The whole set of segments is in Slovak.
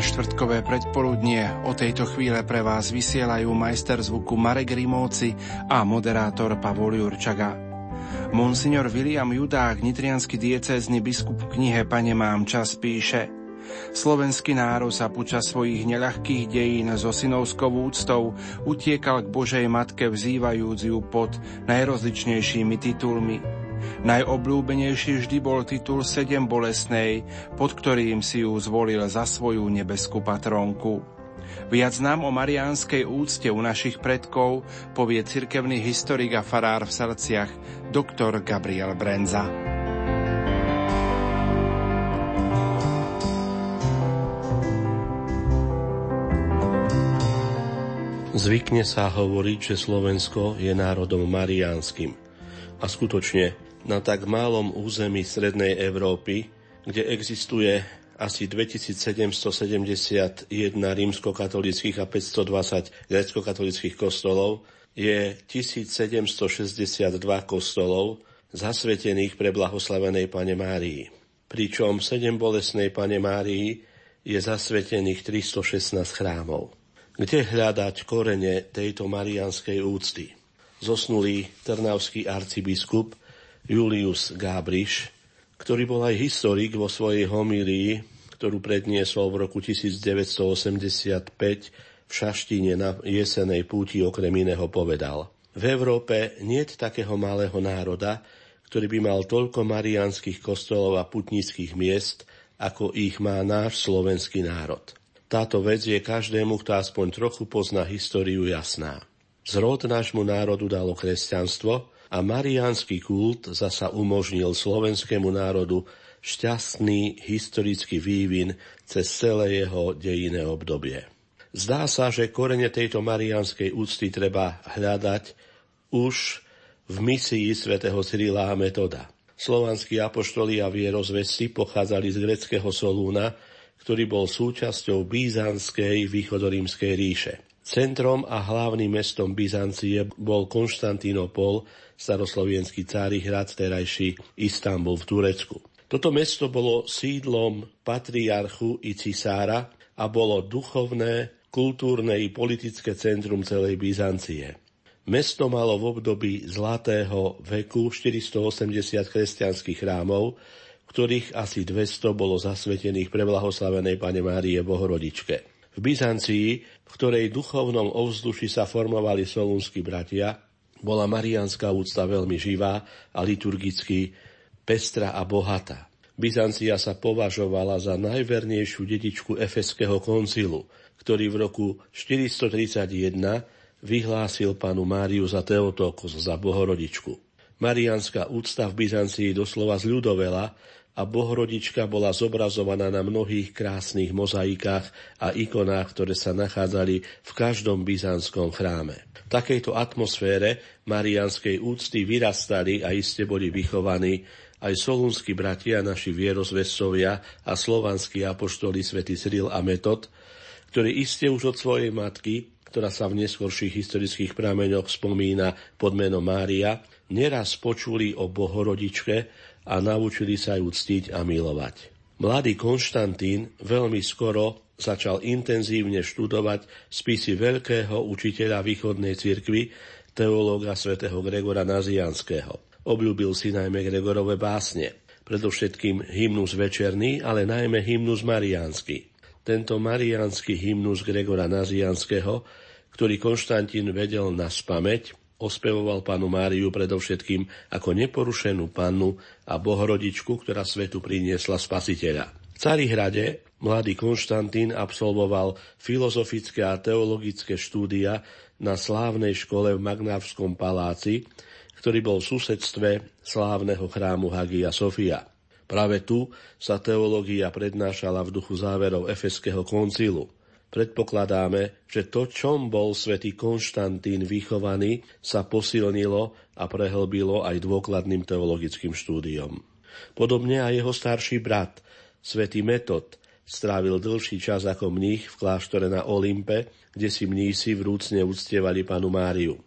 Požehnané štvrtkové predpoludnie. O tejto chvíle pre vás vysielajú majster zvuku Marek Rimóci a moderátor Pavol Jurčaga. Monsignor William Judák, nitrianský diecézny biskup v knihe Pane mám čas píše. Slovenský národ sa počas svojich neľahkých dejín so synovskou úctou. Utiekal k Božej Matke vzývajúc ju pod najrozličnejšími titulmi – Najobľúbenejší vždy bol titul Sedem bolesnej, pod ktorým si ju zvolil za svoju nebeskú patronku. Viac nám o mariánskej úcte u našich predkov povie cirkevný historik a farár v Salciach, doktor Gabriel Brenza. Zvykne sa hovoriť, že Slovensko je národom mariánskym. A skutočne na tak malom území Strednej Európy, kde existuje asi 2771 rímskokatolických a 520 grécko-katolických kostolov, je 1762 kostolov zasvetených pre blahoslavenej Pane Márii. Pričom 7 bolesnej Pane Márii je zasvetených 316 chrámov. Kde hľadať korene tejto marianskej úcty? Zosnulý trnavský arcibiskup Julius Gábriš, ktorý bol aj historik vo svojej homílii, ktorú predniesol v roku 1985 v Šaštine na jesenej púti okrem iného povedal. V Európe nie takého malého národa, ktorý by mal toľko marianských kostolov a putnických miest, ako ich má náš slovenský národ. Táto vec je každému, kto aspoň trochu pozná históriu jasná. Zrod nášmu národu dalo kresťanstvo, a mariánsky kult zasa umožnil slovenskému národu šťastný historický vývin cez celé jeho dejinné obdobie. Zdá sa, že korene tejto mariánskej úcty treba hľadať už v misii svätého Cyrila a Metoda. Slovanskí apoštoli a vierozvesti pochádzali z greckého Solúna, ktorý bol súčasťou Byzantskej východorímskej ríše. Centrom a hlavným mestom Byzancie bol Konštantínopol, staroslovenský hrad, terajší Istanbul v Turecku. Toto mesto bolo sídlom patriarchu i cisára a bolo duchovné, kultúrne i politické centrum celej Byzancie. Mesto malo v období zlatého veku 480 kresťanských chrámov, ktorých asi 200 bolo zasvetených pre blahoslavenej Pane Márie Bohorodičke. V Byzancii, v ktorej duchovnom ovzduši sa formovali solúnsky bratia, bola marianská úcta veľmi živá a liturgicky pestrá a bohatá. Byzancia sa považovala za najvernejšiu dedičku Efeského koncilu, ktorý v roku 431 vyhlásil panu Máriu za Teotokos, za bohorodičku. Marianská úcta v Byzancii doslova zľudovela a Bohorodička bola zobrazovaná na mnohých krásnych mozaikách a ikonách, ktoré sa nachádzali v každom byzantskom chráme. V takejto atmosfére marianskej úcty vyrastali a iste boli vychovaní aj solúnsky bratia, naši vierozvescovia a slovanskí apoštoli svätý Cyril a Metod, ktorí iste už od svojej matky, ktorá sa v neskorších historických prameňoch spomína pod menom Mária, neraz počuli o Bohorodičke, a naučili sa ju ctiť a milovať. Mladý Konštantín veľmi skoro začal intenzívne študovať spisy veľkého učiteľa východnej cirkvy, teológa svätého Gregora Nazianského. Obľúbil si najmä Gregorové básne, predovšetkým hymnus večerný, ale najmä hymnus mariánsky. Tento mariánsky hymnus Gregora Nazianského, ktorý Konštantín vedel na spameť, ospevoval panu Máriu predovšetkým ako neporušenú pannu a bohorodičku, ktorá svetu priniesla spasiteľa. V Carihrade mladý Konštantín absolvoval filozofické a teologické štúdia na slávnej škole v Magnávskom paláci, ktorý bol v susedstve slávneho chrámu Hagia Sofia. Práve tu sa teológia prednášala v duchu záverov Efeského koncilu – Predpokladáme, že to, čom bol svätý Konštantín vychovaný, sa posilnilo a prehlbilo aj dôkladným teologickým štúdiom. Podobne aj jeho starší brat, svätý Metod, strávil dlhší čas ako mních v kláštore na Olympe, kde si mnísi vrúcne uctievali panu Máriu.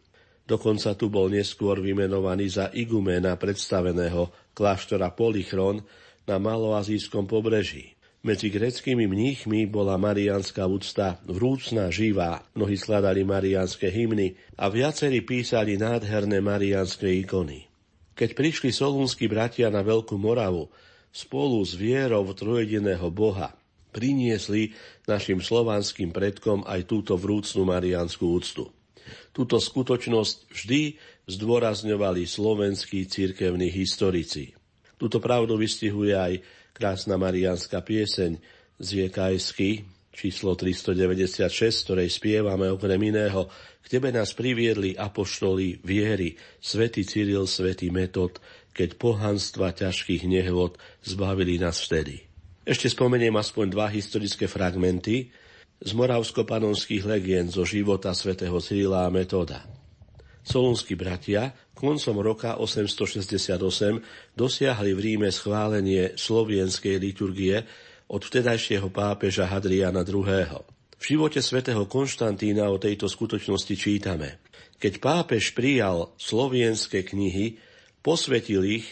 Dokonca tu bol neskôr vymenovaný za igumena predstaveného kláštora Polychron na maloazijskom pobreží. Medzi greckými mníchmi bola mariánska úcta vrúcna, živá. Mnohí skladali mariánske hymny a viacerí písali nádherné mariánske ikony. Keď prišli solúnsky bratia na Veľkú Moravu spolu s vierou trojediného Boha, priniesli našim slovanským predkom aj túto vrúcnú mariánsku úctu. Túto skutočnosť vždy zdôrazňovali slovenskí cirkevní historici. Túto pravdu vystihuje aj krásna mariánska pieseň z Jekajsky, číslo 396, ktorej spievame okrem iného K tebe nás priviedli apoštoli viery, svätý Cyril, svätý Metod, keď pohanstva ťažkých nehvod zbavili nás vtedy. Ešte spomeniem aspoň dva historické fragmenty z moravsko-panonských legend zo života svätého Cyrila a Metoda. Solunskí bratia koncom roka 868 dosiahli v Ríme schválenie slovienskej liturgie od vtedajšieho pápeža Hadriana II. V živote svätého Konštantína o tejto skutočnosti čítame. Keď pápež prijal slovienské knihy, posvetil ich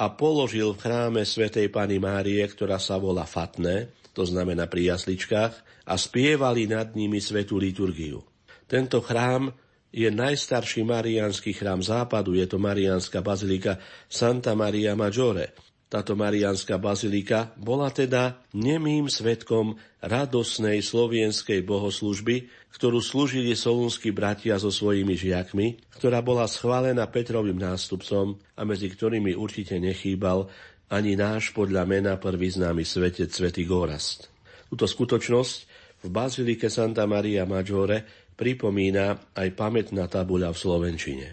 a položil v chráme svätej Pany Márie, ktorá sa volá Fatné, to znamená pri jasličkách, a spievali nad nimi svetú liturgiu. Tento chrám je najstarší mariánsky chrám západu, je to mariánska bazilika Santa Maria Maggiore. Táto mariánska bazilika bola teda nemým svetkom radosnej slovienskej bohoslužby, ktorú slúžili solúnsky bratia so svojimi žiakmi, ktorá bola schválená Petrovým nástupcom a medzi ktorými určite nechýbal ani náš podľa mena prvý známy svetec Svetý Gorast. Túto skutočnosť v bazilike Santa Maria Maggiore pripomína aj pamätná tabuľa v Slovenčine.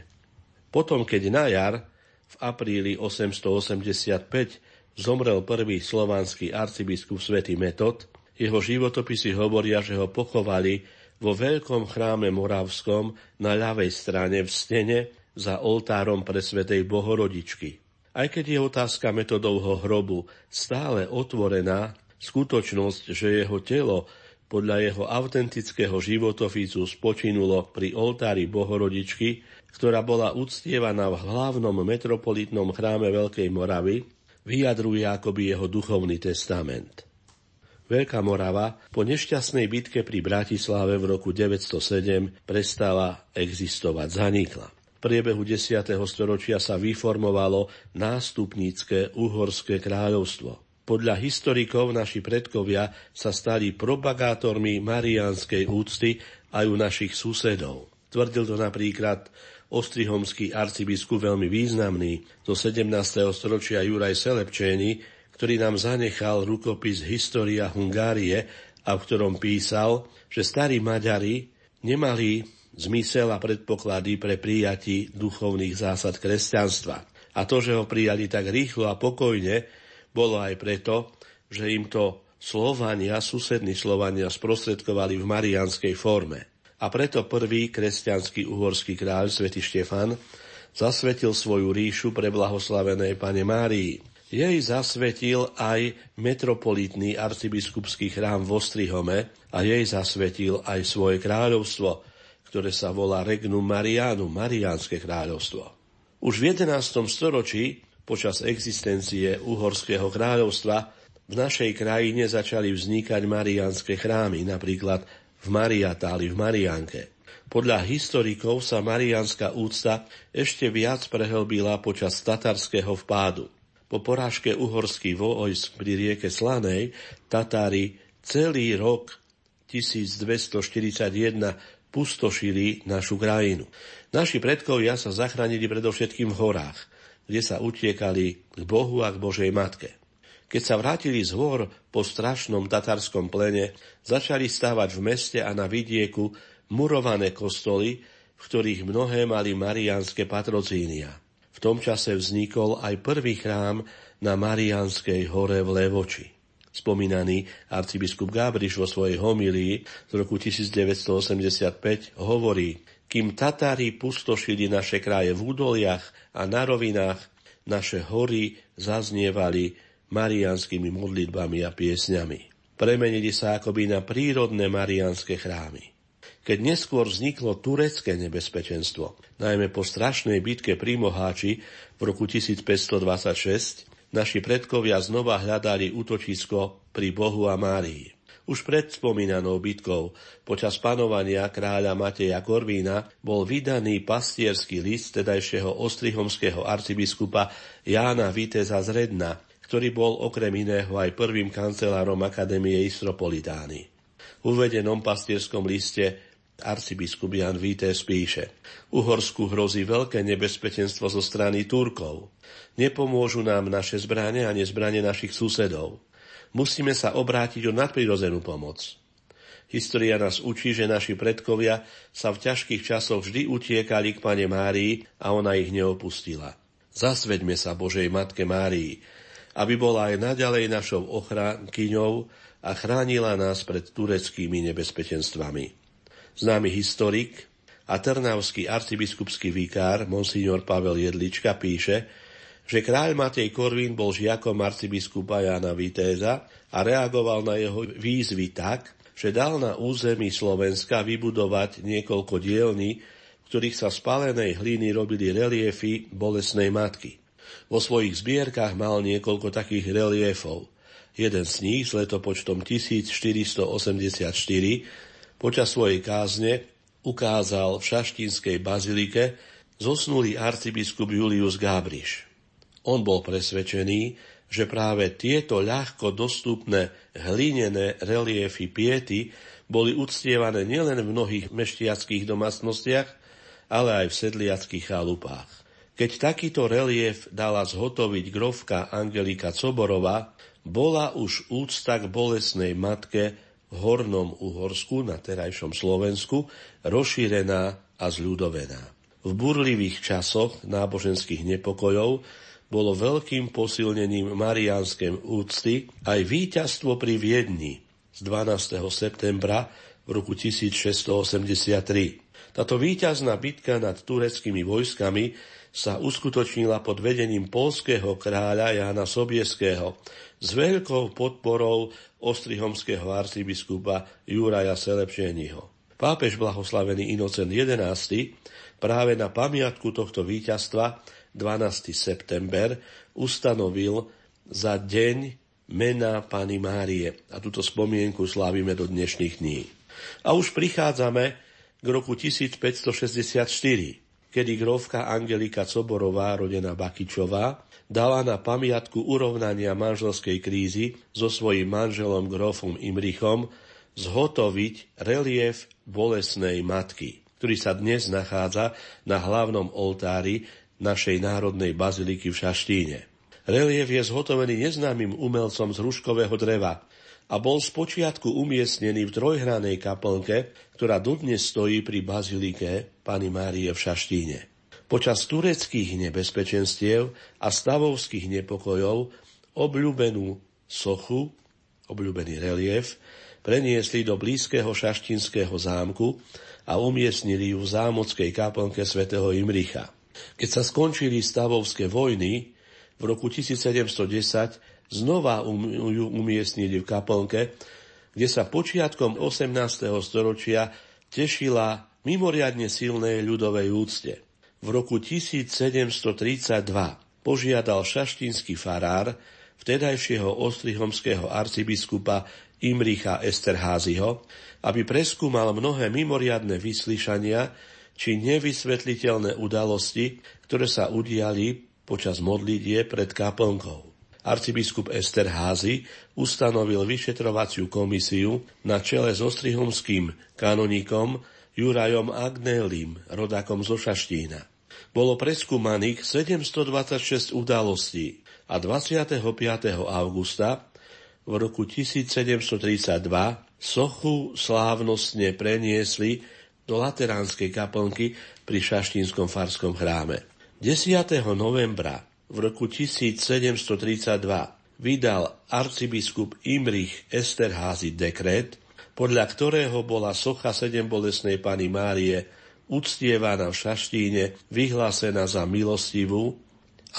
Potom, keď na jar v apríli 885 zomrel prvý slovanský arcibiskup svätý Metod, jeho životopisy hovoria, že ho pochovali vo veľkom chráme Moravskom na ľavej strane v stene za oltárom pre svetej Bohorodičky. Aj keď je otázka metodovho hrobu stále otvorená, skutočnosť, že jeho telo podľa jeho autentického životopisu spočinulo pri oltári Bohorodičky, ktorá bola uctievaná v hlavnom metropolitnom chráme Veľkej Moravy, vyjadruje akoby jeho duchovný testament. Veľká Morava po nešťastnej bitke pri Bratislave v roku 907 prestala existovať, zanikla. V priebehu 10. storočia sa vyformovalo nástupnícke uhorské kráľovstvo. Podľa historikov naši predkovia sa stali propagátormi mariánskej úcty aj u našich susedov. Tvrdil to napríklad ostrihomský arcibiskup veľmi významný zo 17. storočia Juraj Selepčény, ktorý nám zanechal rukopis História Hungárie a v ktorom písal, že starí Maďari nemali zmysel a predpoklady pre prijati duchovných zásad kresťanstva. A to, že ho prijali tak rýchlo a pokojne, bolo aj preto, že im to Slovania, susední Slovania sprostredkovali v marianskej forme. A preto prvý kresťanský uhorský kráľ, svätý Štefan, zasvetil svoju ríšu pre blahoslavenej pane Márii. Jej zasvetil aj metropolitný arcibiskupský chrám v Ostrihome a jej zasvetil aj svoje kráľovstvo, ktoré sa volá Regnum Marianum, Mariánske kráľovstvo. Už v 11. storočí Počas existencie Uhorského kráľovstva v našej krajine začali vznikať mariánske chrámy, napríklad v Mariatáli, v Mariánke. Podľa historikov sa mariánska úcta ešte viac prehlbila počas tatarského vpádu. Po porážke uhorských vojsk pri rieke Slanej Tatári celý rok 1241 pustošili našu krajinu. Naši predkovia sa zachránili predovšetkým v horách – kde sa utiekali k Bohu a k Božej Matke. Keď sa vrátili z hôr po strašnom tatarskom plene, začali stávať v meste a na vidieku murované kostoly, v ktorých mnohé mali mariánske patrocínia. V tom čase vznikol aj prvý chrám na Mariánskej hore v Levoči. Spomínaný arcibiskup Gábriš vo svojej homilii z roku 1985 hovorí, kým Tatári pustošili naše kraje v údoliach a na rovinách, naše hory zaznievali marianskými modlitbami a piesňami. Premenili sa akoby na prírodné marianské chrámy. Keď neskôr vzniklo turecké nebezpečenstvo, najmä po strašnej bitke pri Moháči v roku 1526, naši predkovia znova hľadali útočisko pri Bohu a Márii. Už pred spomínanou bitkou počas panovania kráľa Mateja Korvína bol vydaný pastierský list tedajšieho ostrihomského arcibiskupa Jána Viteza z Redna, ktorý bol okrem iného aj prvým kancelárom Akadémie Istropolitány. V uvedenom pastierskom liste arcibiskup Jan Vítes píše Uhorsku hrozí veľké nebezpečenstvo zo strany Turkov. Nepomôžu nám naše zbranie ani zbranie našich susedov musíme sa obrátiť o nadprirodzenú pomoc. História nás učí, že naši predkovia sa v ťažkých časoch vždy utiekali k Pane Márii a ona ich neopustila. Zasveďme sa Božej Matke Márii, aby bola aj naďalej našou ochránkyňou a chránila nás pred tureckými nebezpečenstvami. Známy historik a trnavský arcibiskupský vikár monsignor Pavel Jedlička píše, že kráľ Matej Korvín bol žiakom arcibiskupa Jana Vitéza a reagoval na jeho výzvy tak, že dal na území Slovenska vybudovať niekoľko dielní, v ktorých sa z palenej hliny robili reliefy bolesnej matky. Vo svojich zbierkach mal niekoľko takých reliefov. Jeden z nich s letopočtom 1484 počas svojej kázne ukázal v šaštínskej bazilike zosnulý arcibiskup Julius Gábriš. On bol presvedčený, že práve tieto ľahko dostupné hlinené reliefy piety boli uctievané nielen v mnohých meštiackých domácnostiach, ale aj v sedliackých chalupách. Keď takýto relief dala zhotoviť grovka Angelika Coborová, bola už úcta k bolesnej matke v Hornom Uhorsku na terajšom Slovensku rozšírená a zľudovená. V burlivých časoch náboženských nepokojov bolo veľkým posilnením mariánskej úcty aj víťazstvo pri Viedni z 12. septembra v roku 1683. Táto víťazná bitka nad tureckými vojskami sa uskutočnila pod vedením polského kráľa Jana Sobieského s veľkou podporou ostrihomského arcibiskupa Juraja Selepšeniho. Pápež blahoslavený Inocent XI práve na pamiatku tohto víťazstva 12. september ustanovil za deň mena Pany Márie. A túto spomienku slávime do dnešných dní. A už prichádzame k roku 1564, kedy grovka Angelika Coborová, rodená Bakičová, dala na pamiatku urovnania manželskej krízy so svojím manželom grofom Imrichom zhotoviť relief bolesnej matky, ktorý sa dnes nachádza na hlavnom oltári našej národnej baziliky v Šaštíne. Relief je zhotovený neznámym umelcom z ruškového dreva a bol spočiatku umiestnený v trojhranej kaplnke, ktorá dodnes stojí pri bazilike Pany Márie v Šaštíne. Počas tureckých nebezpečenstiev a stavovských nepokojov obľúbenú sochu, obľúbený relief, preniesli do blízkeho šaštinského zámku a umiestnili ju v zámockej kaplnke svätého Imricha. Keď sa skončili stavovské vojny, v roku 1710 znova um, ju umiestnili v kaplnke, kde sa počiatkom 18. storočia tešila mimoriadne silnej ľudovej úcte. V roku 1732 požiadal šaštinský farár vtedajšieho ostrihomského arcibiskupa Imricha Esterházyho, aby preskúmal mnohé mimoriadne vyslyšania, či nevysvetliteľné udalosti, ktoré sa udiali počas modlitie pred kaplnkou. Arcibiskup Esterházy ustanovil vyšetrovaciu komisiu na čele s ostrihomským kanonikom Jurajom Agnelim, rodakom zo Šaštína. Bolo preskúmaných 726 udalostí a 25. augusta v roku 1732 sochu slávnostne preniesli do Lateránskej kaplnky pri Šaštínskom farskom chráme. 10. novembra v roku 1732 vydal arcibiskup Imrich Esterházy dekret, podľa ktorého bola socha sedem bolesnej Pany Márie uctievaná v Šaštíne, vyhlásená za milostivú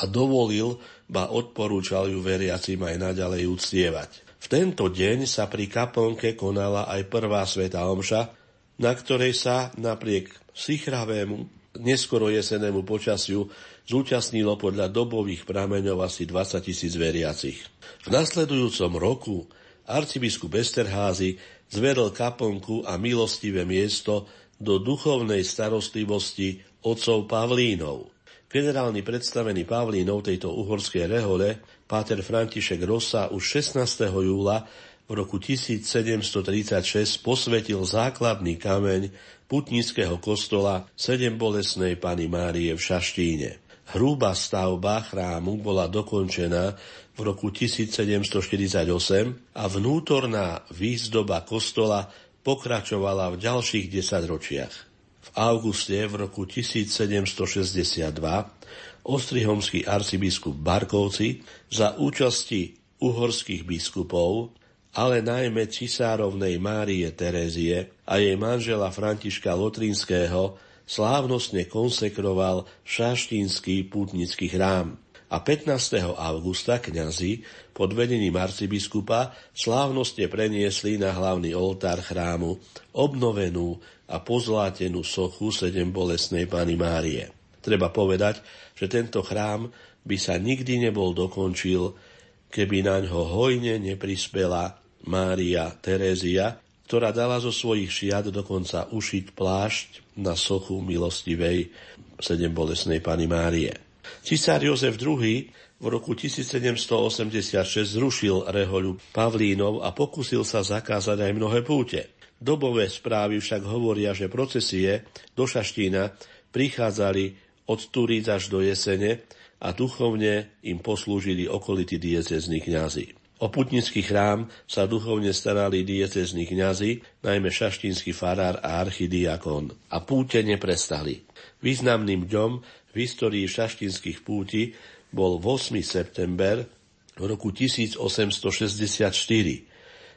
a dovolil, ba odporúčal ju veriacim aj naďalej uctievať. V tento deň sa pri kaplnke konala aj prvá sveta omša, na ktorej sa napriek sichravému neskoro jesenému počasiu zúčastnilo podľa dobových prameňov asi 20 tisíc veriacich. V nasledujúcom roku arcibiskup Esterházy zveril kaplnku a milostivé miesto do duchovnej starostlivosti otcov Pavlínov. Generálny predstavený Pavlínov tejto uhorskej rehole, páter František Rosa, už 16. júla v roku 1736 posvetil základný kameň putnického kostola Sedem bolesnej Pany Márie v Šaštíne. Hrubá stavba chrámu bola dokončená v roku 1748 a vnútorná výzdoba kostola pokračovala v ďalších desaťročiach. V auguste v roku 1762 ostrihomský arcibiskup Barkovci za účasti uhorských biskupov, ale najmä cisárovnej Márie Terézie a jej manžela Františka Lotrinského slávnostne konsekroval šaštínsky pútnický chrám a 15. augusta kňazi pod vedením arcibiskupa slávnostne preniesli na hlavný oltár chrámu obnovenú a pozlátenú sochu sedem bolesnej Pany Márie. Treba povedať, že tento chrám by sa nikdy nebol dokončil, keby na ňo hojne neprispela Mária Terézia, ktorá dala zo svojich šiat dokonca ušiť plášť na sochu milostivej sedem bolesnej Pany Márie. Cisár Jozef II v roku 1786 zrušil rehoľu Pavlínov a pokusil sa zakázať aj mnohé púte. Dobové správy však hovoria, že procesie do Šaštína prichádzali od Turíc až do Jesene a duchovne im poslúžili okolití diecezní kňazi. O putnický chrám sa duchovne starali diecezní kňazi, najmä šaštínsky farár a archidiakon. A púte neprestali. Významným dňom v histórii šaštínskych púti bol 8. september v roku 1864,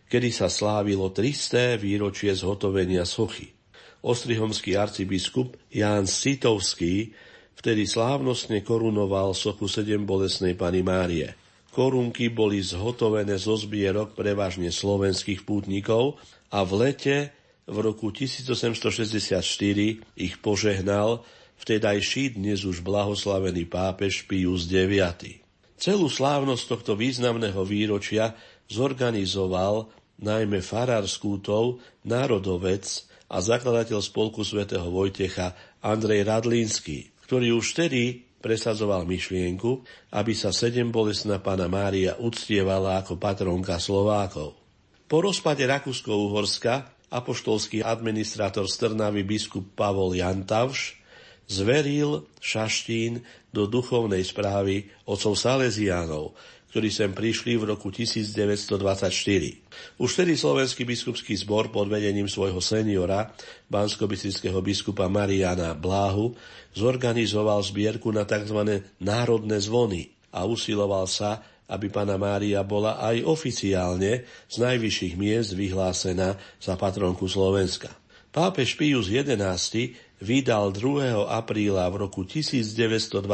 kedy sa slávilo 300. výročie zhotovenia sochy. Ostrihomský arcibiskup Ján Sitovský vtedy slávnostne korunoval sochu sedem bolesnej Pany Márie. Korunky boli zhotovené zo zbierok prevažne slovenských pútnikov a v lete v roku 1864 ich požehnal vtedajší dnes už blahoslavený pápež Pius IX. Celú slávnosť tohto významného výročia zorganizoval najmä farár skútov, národovec a zakladateľ spolku svätého Vojtecha Andrej Radlínsky, ktorý už vtedy presadzoval myšlienku, aby sa sedem bolesná pána Mária uctievala ako patronka Slovákov. Po rozpade Rakúsko-Uhorska apoštolský administrátor Strnavy biskup Pavol Jantavš zveril Šaštín do duchovnej správy otcov Salesiánov, ktorí sem prišli v roku 1924. Už vtedy slovenský biskupský zbor pod vedením svojho seniora, bansko biskupa Mariana Bláhu, zorganizoval zbierku na tzv. národné zvony a usiloval sa, aby pána Mária bola aj oficiálne z najvyšších miest vyhlásená za patronku Slovenska. Pápež Pius XI vydal 2. apríla v roku 1927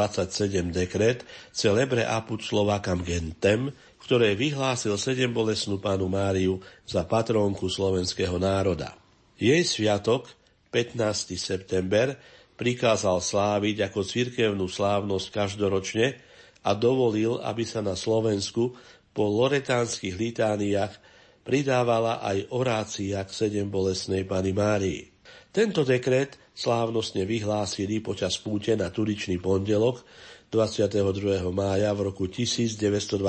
dekret Celebre apud Slovakam gentem, v ktorej vyhlásil sedem bolesnú pánu Máriu za patrónku slovenského národa. Jej sviatok, 15. september, prikázal sláviť ako cirkevnú slávnosť každoročne a dovolil, aby sa na Slovensku po loretánskych litániách pridávala aj orácia k sedem bolesnej Pany Márii. Tento dekret slávnostne vyhlásili počas púte na Turičný pondelok 22. mája v roku 1927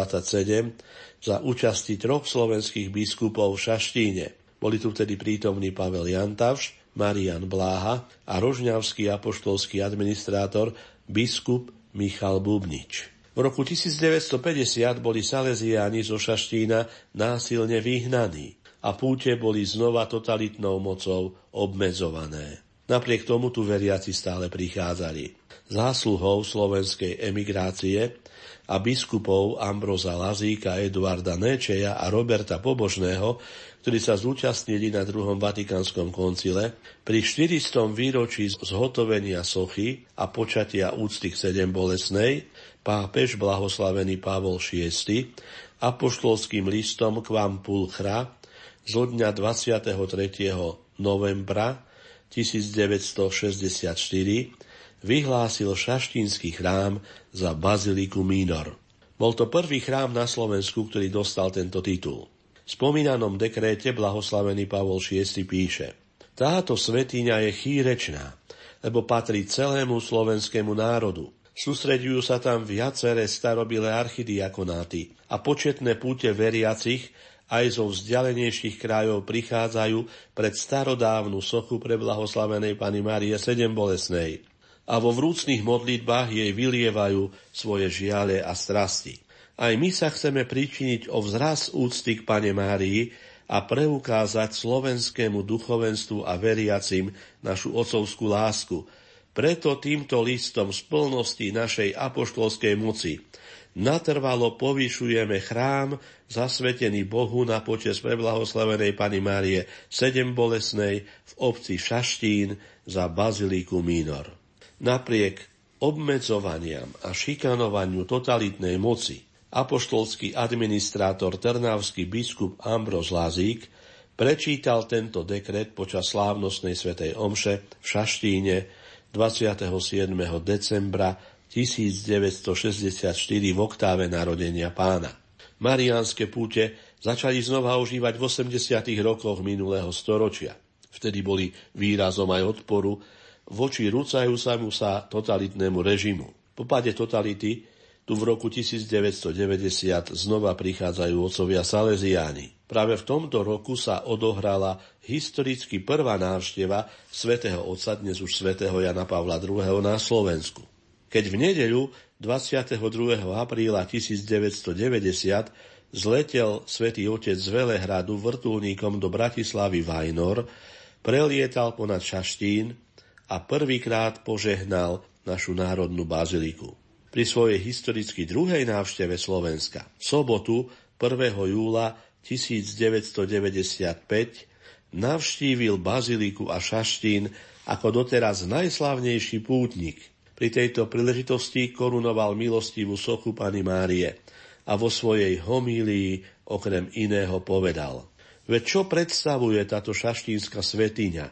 za účasti troch slovenských biskupov v Šaštíne. Boli tu vtedy prítomní Pavel Jantavš, Marian Bláha a rožňavský apoštolský administrátor biskup Michal Bubnič. V roku 1950 boli Salesiáni zo Šaštína násilne vyhnaní a púte boli znova totalitnou mocou obmedzované. Napriek tomu tu veriaci stále prichádzali. Zásluhou slovenskej emigrácie a biskupov Ambroza Lazíka, Eduarda Nečeja a Roberta Pobožného, ktorí sa zúčastnili na druhom Vatikánskom koncile, pri 400. výročí zhotovenia sochy a počatia úcty k sedem bolesnej, pápež blahoslavený Pavol VI apoštolským listom Quam Pulchra zo dňa 23. novembra 1964 vyhlásil šaštínsky chrám za Baziliku Minor. Bol to prvý chrám na Slovensku, ktorý dostal tento titul. V spomínanom dekréte blahoslavený Pavol VI píše Táto svetiňa je chýrečná, lebo patrí celému slovenskému národu. Sústreďujú sa tam viaceré starobilé archidiakonáty a početné púte veriacich aj zo vzdialenejších krajov prichádzajú pred starodávnu sochu pre blahoslavenej Pani Márie Sedem Bolesnej a vo vrúcných modlitbách jej vylievajú svoje žiale a strasti. Aj my sa chceme pričiniť o vzraz úcty k Pane Márii a preukázať slovenskému duchovenstvu a veriacim našu ocovskú lásku – preto týmto listom z plnosti našej apoštolskej moci natrvalo povyšujeme chrám zasvetený Bohu na počes preblahoslavenej Pani Márie sedem bolesnej v obci Šaštín za Bazilíku Minor. Napriek obmedzovaniam a šikanovaniu totalitnej moci apoštolský administrátor trnavský biskup Ambros Lazík prečítal tento dekret počas slávnostnej svetej omše v Šaštíne 27. decembra 1964 v oktáve narodenia pána. Mariánske púte začali znova užívať v 80. rokoch minulého storočia. Vtedy boli výrazom aj odporu voči rúcajúcemu sa totalitnému režimu. Po páde totality tu v roku 1990 znova prichádzajú otcovia Salesiáni. Práve v tomto roku sa odohrala historicky prvá návšteva svätého Otca, dnes už svätého Jana Pavla II. na Slovensku. Keď v nedeľu 22. apríla 1990 zletel svätý Otec z Velehradu vrtulníkom do Bratislavy Vajnor, prelietal ponad Šaštín a prvýkrát požehnal našu národnú baziliku pri svojej historicky druhej návšteve Slovenska v sobotu 1. júla 1995 navštívil Baziliku a Šaštín ako doteraz najslavnejší pútnik. Pri tejto príležitosti korunoval milostivú sochu Pany Márie a vo svojej homílii okrem iného povedal. Veď čo predstavuje táto šaštínska svetiňa,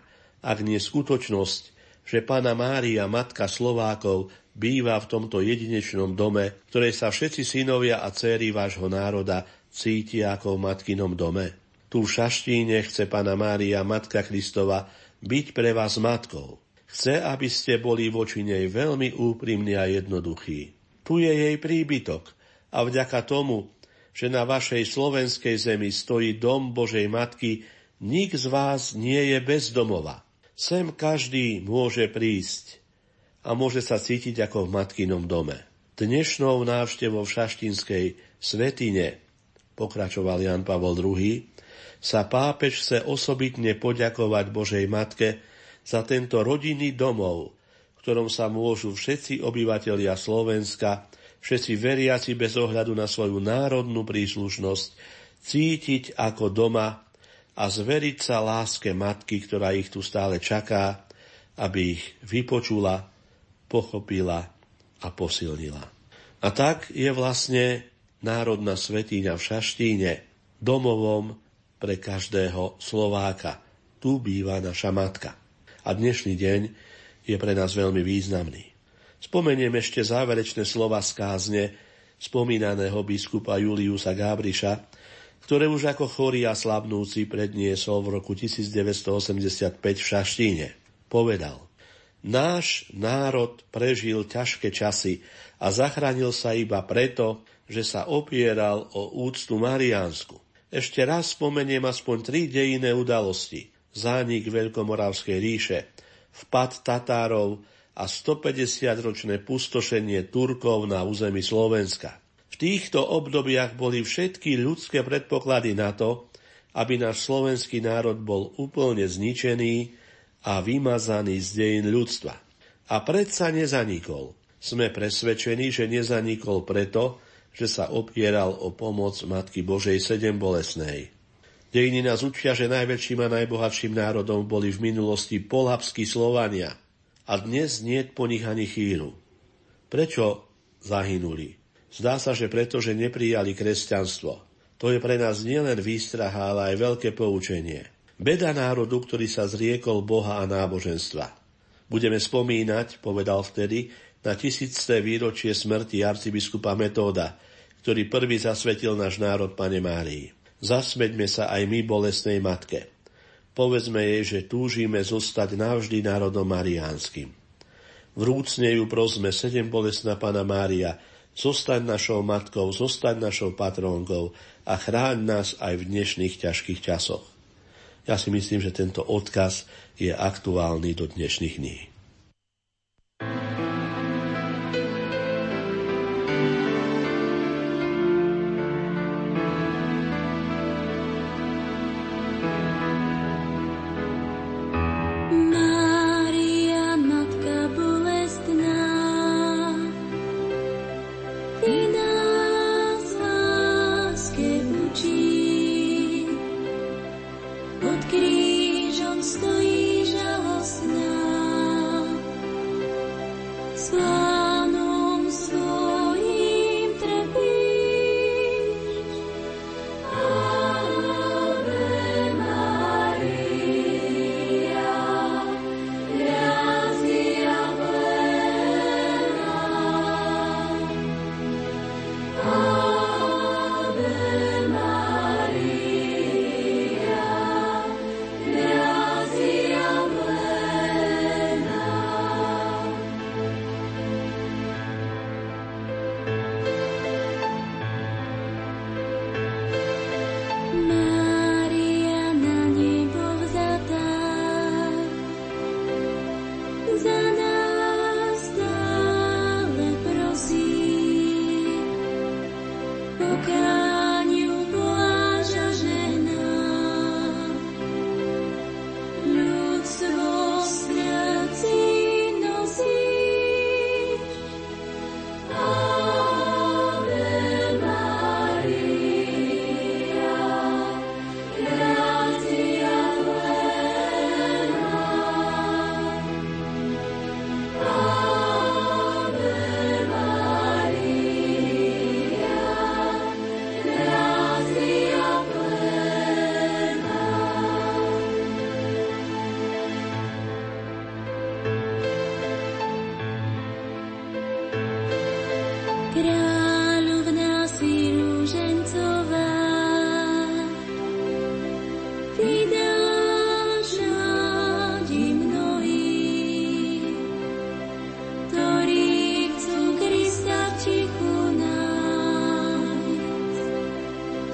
ak nie skutočnosť, že Pana Mária, Matka Slovákov, býva v tomto jedinečnom dome, ktorej sa všetci synovia a céry vášho národa cítia ako v matkinom dome. Tu v Šaštíne chce Pana Mária, Matka Kristova, byť pre vás matkou. Chce, aby ste boli voči nej veľmi úprimní a jednoduchí. Tu je jej príbytok a vďaka tomu, že na vašej slovenskej zemi stojí dom Božej Matky, nik z vás nie je bez domova. Sem každý môže prísť a môže sa cítiť ako v matkinom dome. Dnešnou návštevou v Šaštinskej svetine, pokračoval Jan Pavol II, sa pápež chce osobitne poďakovať Božej Matke za tento rodinný domov, v ktorom sa môžu všetci obyvatelia Slovenska, všetci veriaci bez ohľadu na svoju národnú príslušnosť, cítiť ako doma a zveriť sa láske matky, ktorá ich tu stále čaká, aby ich vypočula pochopila a posilnila. A tak je vlastne národná svetíňa v Šaštíne domovom pre každého Slováka. Tu býva naša matka. A dnešný deň je pre nás veľmi významný. Spomeniem ešte záverečné slova z kázne spomínaného biskupa Juliusa Gábriša, ktoré už ako chorý a slabnúci predniesol v roku 1985 v Šaštíne. Povedal, Náš národ prežil ťažké časy a zachránil sa iba preto, že sa opieral o úctu Mariánsku. Ešte raz spomeniem aspoň tri dejinné udalosti. Zánik Veľkomoravskej ríše, vpad Tatárov a 150-ročné pustošenie Turkov na území Slovenska. Týchto obdobiach boli všetky ľudské predpoklady na to, aby náš slovenský národ bol úplne zničený a vymazaný z dejín ľudstva. A predsa nezanikol. Sme presvedčení, že nezanikol preto, že sa opieral o pomoc Matky Božej sedem bolesnej. Dejiny nás učia, že najväčším a najbohatším národom boli v minulosti polapskí Slovania a dnes nie po nich ani chýru. Prečo zahynuli? Zdá sa, že preto, že neprijali kresťanstvo. To je pre nás nielen výstraha, ale aj veľké poučenie. Beda národu, ktorý sa zriekol Boha a náboženstva. Budeme spomínať, povedal vtedy, na tisícté výročie smrti arcibiskupa Metóda, ktorý prvý zasvetil náš národ Pane Márii. Zasmeďme sa aj my bolesnej matke. Povedzme jej, že túžime zostať navždy národom mariánskym. Vrúcne ju prosme, sedem bolestná Pana Mária, zostaň našou matkou, zostaň našou patrónkou a chráň nás aj v dnešných ťažkých časoch. Ja si myslím, že tento odkaz je aktuálny do dnešných dní.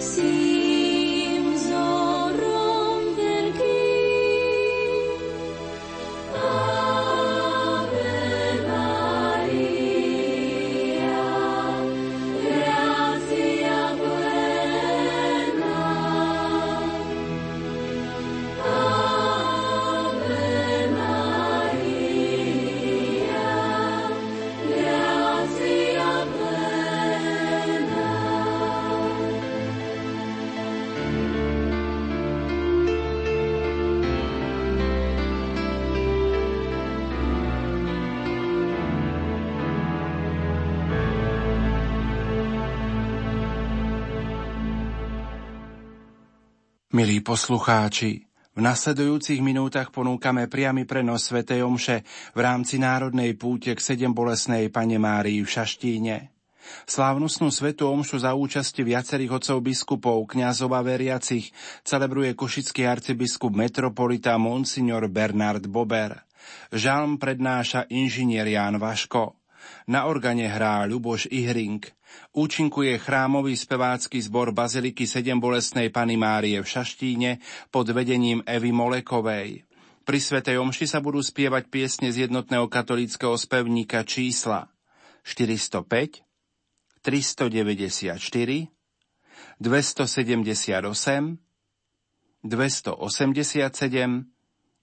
see Milí poslucháči, v nasledujúcich minútach ponúkame priamy prenos Sv. Omše v rámci Národnej púte k sedem bolesnej Pane Márii v Šaštíne. Slávnostnú svetu omšu za účasti viacerých otcov biskupov, kňazov a veriacich celebruje košický arcibiskup metropolita Monsignor Bernard Bober. Žalm prednáša inžinier Ján Vaško. Na organe hrá Ľuboš Ihring. Účinkuje chrámový spevácky zbor Baziliky 7 bolesnej Pany Márie v Šaštíne pod vedením Evy Molekovej. Pri Svetej Omši sa budú spievať piesne z jednotného katolického spevníka čísla 405, 394, 278, 287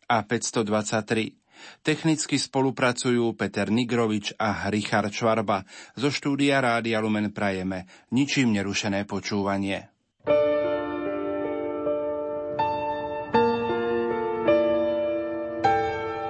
a 523. Technicky spolupracujú Peter Nigrovič a Richard Čvarba. Zo štúdia Rádia Lumen prajeme ničím nerušené počúvanie.